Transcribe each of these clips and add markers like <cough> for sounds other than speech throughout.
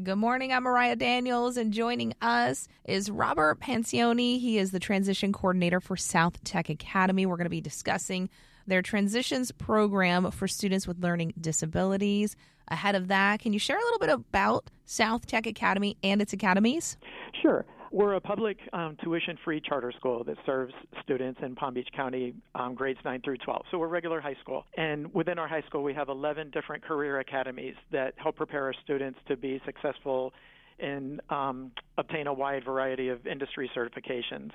Good morning. I'm Mariah Daniels, and joining us is Robert Pansioni. He is the transition coordinator for South Tech Academy. We're going to be discussing their transitions program for students with learning disabilities. Ahead of that, can you share a little bit about South Tech Academy and its academies? Sure. We're a public um, tuition free charter school that serves students in Palm Beach County um, grades 9 through 12. So we're a regular high school. And within our high school, we have 11 different career academies that help prepare our students to be successful and um, obtain a wide variety of industry certifications.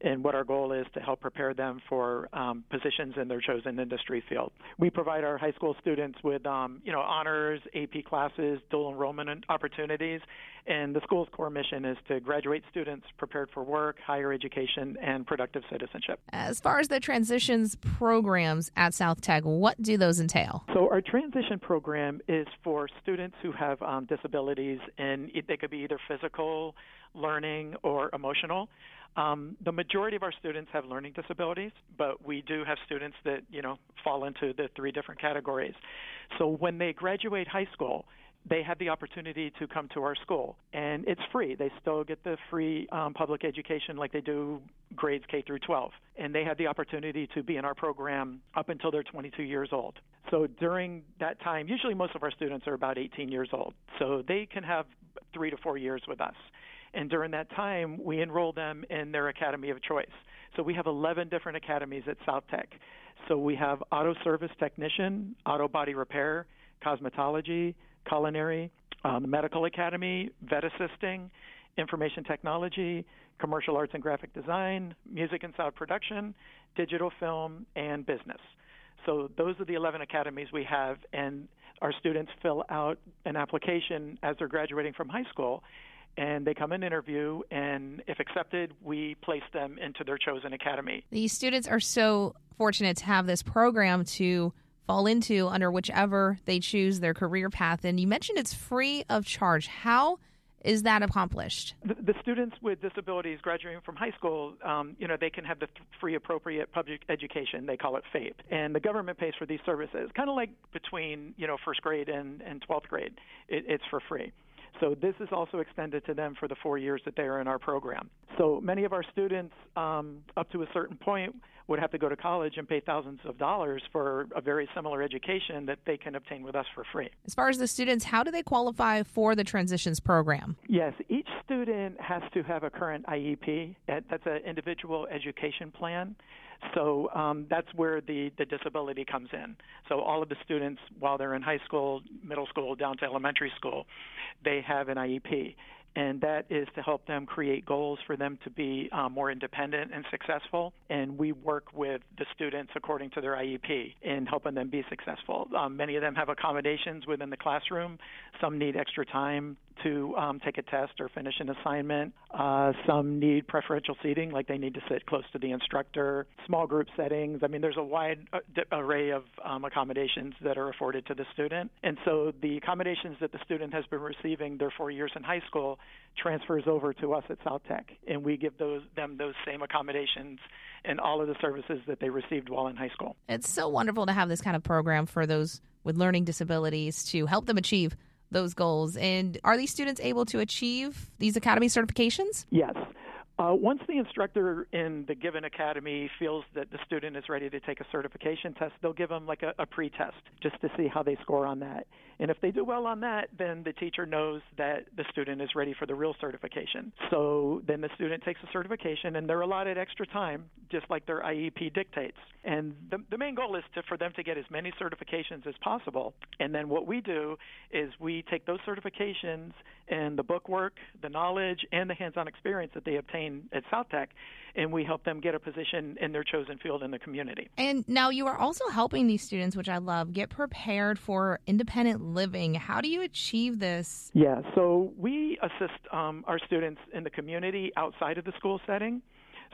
And what our goal is to help prepare them for um, positions in their chosen industry field. We provide our high school students with, um, you know, honors, AP classes, dual enrollment opportunities, and the school's core mission is to graduate students prepared for work, higher education, and productive citizenship. As far as the transitions programs at South Tech, what do those entail? So our transition program is for students who have um, disabilities, and they could be either physical, learning, or emotional. Um, the majority of our students have learning disabilities, but we do have students that you know fall into the three different categories. So when they graduate high school, they have the opportunity to come to our school, and it's free. They still get the free um, public education like they do grades K through 12, and they have the opportunity to be in our program up until they're 22 years old. So during that time, usually most of our students are about 18 years old, so they can have three to four years with us. And during that time, we enroll them in their academy of choice. So we have 11 different academies at South Tech. So we have auto service technician, auto body repair, cosmetology, culinary, um, the medical academy, vet assisting, information technology, commercial arts and graphic design, music and sound production, digital film, and business. So those are the 11 academies we have, and our students fill out an application as they're graduating from high school and they come in interview and if accepted we place them into their chosen academy these students are so fortunate to have this program to fall into under whichever they choose their career path and you mentioned it's free of charge how is that accomplished? The, the, students with disabilities graduating from high school, um, you know, they can have the free appropriate public education. They call it FAPE, and the government pays for these services, kind of like between you know first grade and and 12th grade. It, it's for free. So this is also extended to them for the four years that they are in our program. So many of our students, um, up to a certain point, would have to go to college and pay thousands of dollars for a very similar education that they can obtain with us for free. As far as the students, how do they qualify for the transitions program? Yes, each student has to have a current IEP. That's an individual education plan. So um, that's where the, the disability comes in. So all of the students, while they're in high school, middle school, down to elementary school, they have an IEP and that is to help them create goals for them to be um, more independent and successful. And we work with the students according to their IEP in helping them be successful. Um, many of them have accommodations within the classroom. Some need extra time to um, take a test or finish an assignment. Uh, some need preferential seating, like they need to sit close to the instructor. Small group settings. I mean, there's a wide uh, array of um, accommodations that are afforded to the student. And so the accommodations that the student has been receiving their four years in high school transfers over to us at South Tech, and we give those them those same accommodations and all of the services that they received while in high school. It's so wonderful to have this kind of program for those with learning disabilities to help them achieve those goals. And are these students able to achieve these academy certifications? Yes. Uh, once the instructor in the given academy feels that the student is ready to take a certification test, they'll give them like a, a pre-test just to see how they score on that. And if they do well on that, then the teacher knows that the student is ready for the real certification. So then the student takes the certification and they're allotted extra time, just like their IEP dictates. And the, the main goal is to, for them to get as many certifications as possible. And then what we do is we take those certifications and the bookwork, the knowledge, and the hands-on experience that they obtain at South Tech, and we help them get a position in their chosen field in the community. And now you are also helping these students, which I love, get prepared for independent living. How do you achieve this? Yeah, so we assist um, our students in the community outside of the school setting.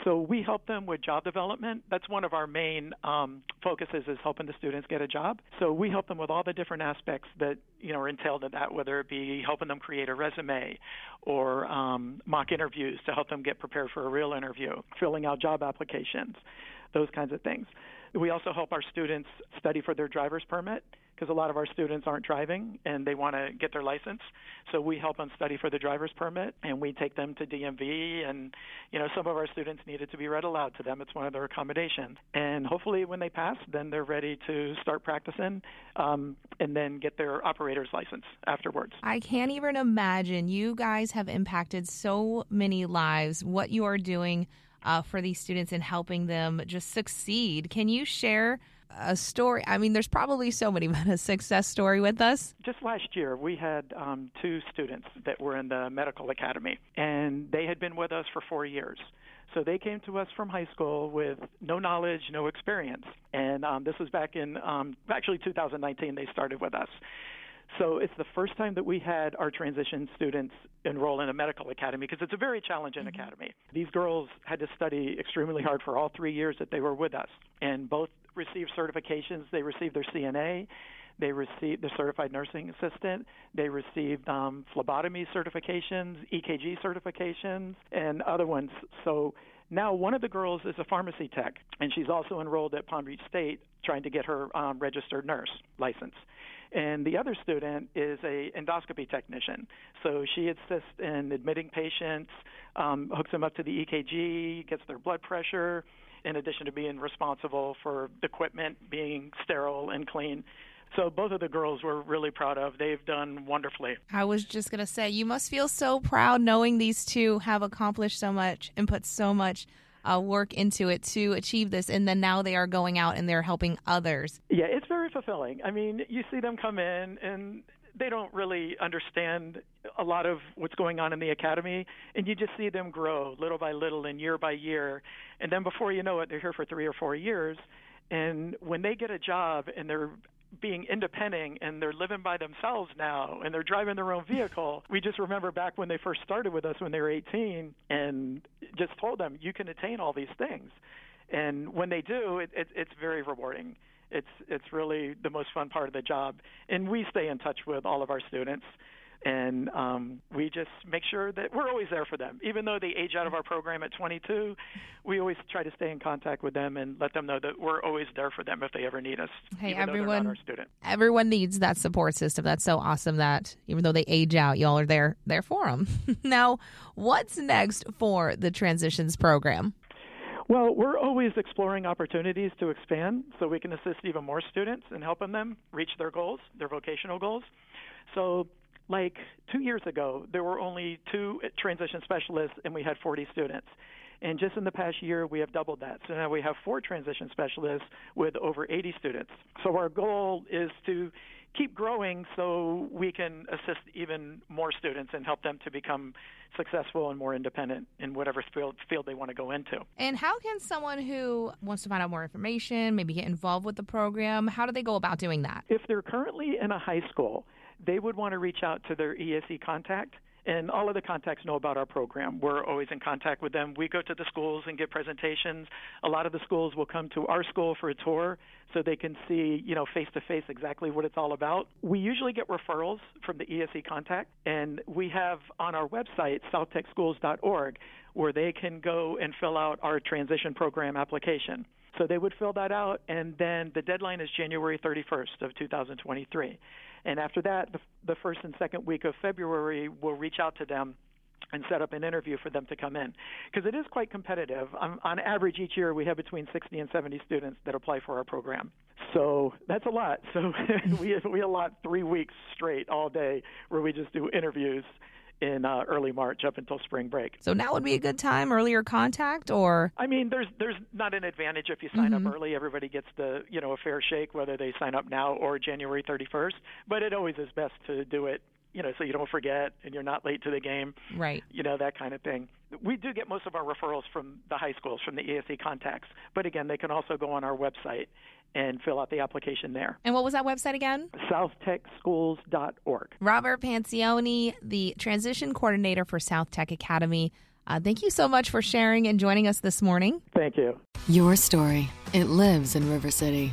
So we help them with job development. That's one of our main um, focuses is helping the students get a job. So we help them with all the different aspects that you know are entailed in that, whether it be helping them create a resume or um, mock interviews to help them get prepared for a real interview, filling out job applications, those kinds of things. We also help our students study for their driver's permit because a lot of our students aren't driving and they want to get their license. So we help them study for the driver's permit and we take them to DMV. And, you know, some of our students needed to be read aloud to them. It's one of their accommodations. And hopefully when they pass, then they're ready to start practicing um, and then get their operator's license afterwards. I can't even imagine. You guys have impacted so many lives. What you are doing uh, for these students and helping them just succeed. Can you share? A story? I mean, there's probably so many, <laughs> but a success story with us? Just last year, we had um, two students that were in the medical academy, and they had been with us for four years. So they came to us from high school with no knowledge, no experience. And um, this was back in um, actually 2019, they started with us. So it's the first time that we had our transition students enroll in a medical academy because it's a very challenging mm-hmm. academy. These girls had to study extremely hard for all three years that they were with us, and both received certifications. They received their CNA. They received the certified nursing assistant. They received um, phlebotomy certifications, EKG certifications, and other ones. So now one of the girls is a pharmacy tech, and she's also enrolled at Palm Beach State trying to get her um, registered nurse license and the other student is a endoscopy technician. So she assists in admitting patients, um, hooks them up to the EKG, gets their blood pressure, in addition to being responsible for the equipment being sterile and clean. So both of the girls were really proud of. They've done wonderfully. I was just going to say, you must feel so proud knowing these two have accomplished so much and put so much uh, work into it to achieve this, and then now they are going out and they're helping others. Yeah, it's very fulfilling. I mean, you see them come in and they don't really understand a lot of what's going on in the academy and you just see them grow little by little and year by year and then before you know it they're here for 3 or 4 years and when they get a job and they're being independent and they're living by themselves now and they're driving their own vehicle. We just remember back when they first started with us when they were 18 and just told them you can attain all these things. And when they do, it, it, it's very rewarding. It's it's really the most fun part of the job. And we stay in touch with all of our students and um, we just make sure that we're always there for them. Even though they age out of our program at 22, we always try to stay in contact with them and let them know that we're always there for them if they ever need us. Hey, everyone, everyone needs that support system. That's so awesome that even though they age out, y'all are there there for them. <laughs> now, what's next for the transitions program? Well, we're always exploring opportunities to expand so we can assist even more students and helping them reach their goals, their vocational goals. So like two years ago, there were only two transition specialists and we had 40 students. And just in the past year, we have doubled that. So now we have four transition specialists with over 80 students. So our goal is to keep growing so we can assist even more students and help them to become successful and more independent in whatever field, field they want to go into. And how can someone who wants to find out more information, maybe get involved with the program, how do they go about doing that? If they're currently in a high school, they would want to reach out to their ESE contact. And all of the contacts know about our program. We're always in contact with them. We go to the schools and give presentations. A lot of the schools will come to our school for a tour so they can see, you know, face to face exactly what it's all about. We usually get referrals from the ESE contact, and we have on our website, southtechschools.org, where they can go and fill out our transition program application. So they would fill that out, and then the deadline is January 31st of 2023. And after that, the, the first and second week of February, we'll reach out to them and set up an interview for them to come in because it is quite competitive. On, on average, each year we have between 60 and 70 students that apply for our program. So that's a lot. So <laughs> we we allot three weeks straight all day where we just do interviews in uh, early March up until spring break. So now would be a good time, earlier contact, or I mean, there's there's not an advantage if you sign mm-hmm. up early. Everybody gets the you know a fair shake whether they sign up now or January 31st. But it always is best to do it you know, so you don't forget and you're not late to the game. Right. You know, that kind of thing. We do get most of our referrals from the high schools, from the ESE contacts. But again, they can also go on our website and fill out the application there. And what was that website again? southtechschools.org. Robert Pancioni, the transition coordinator for South Tech Academy. Uh, thank you so much for sharing and joining us this morning. Thank you. Your story. It lives in River City,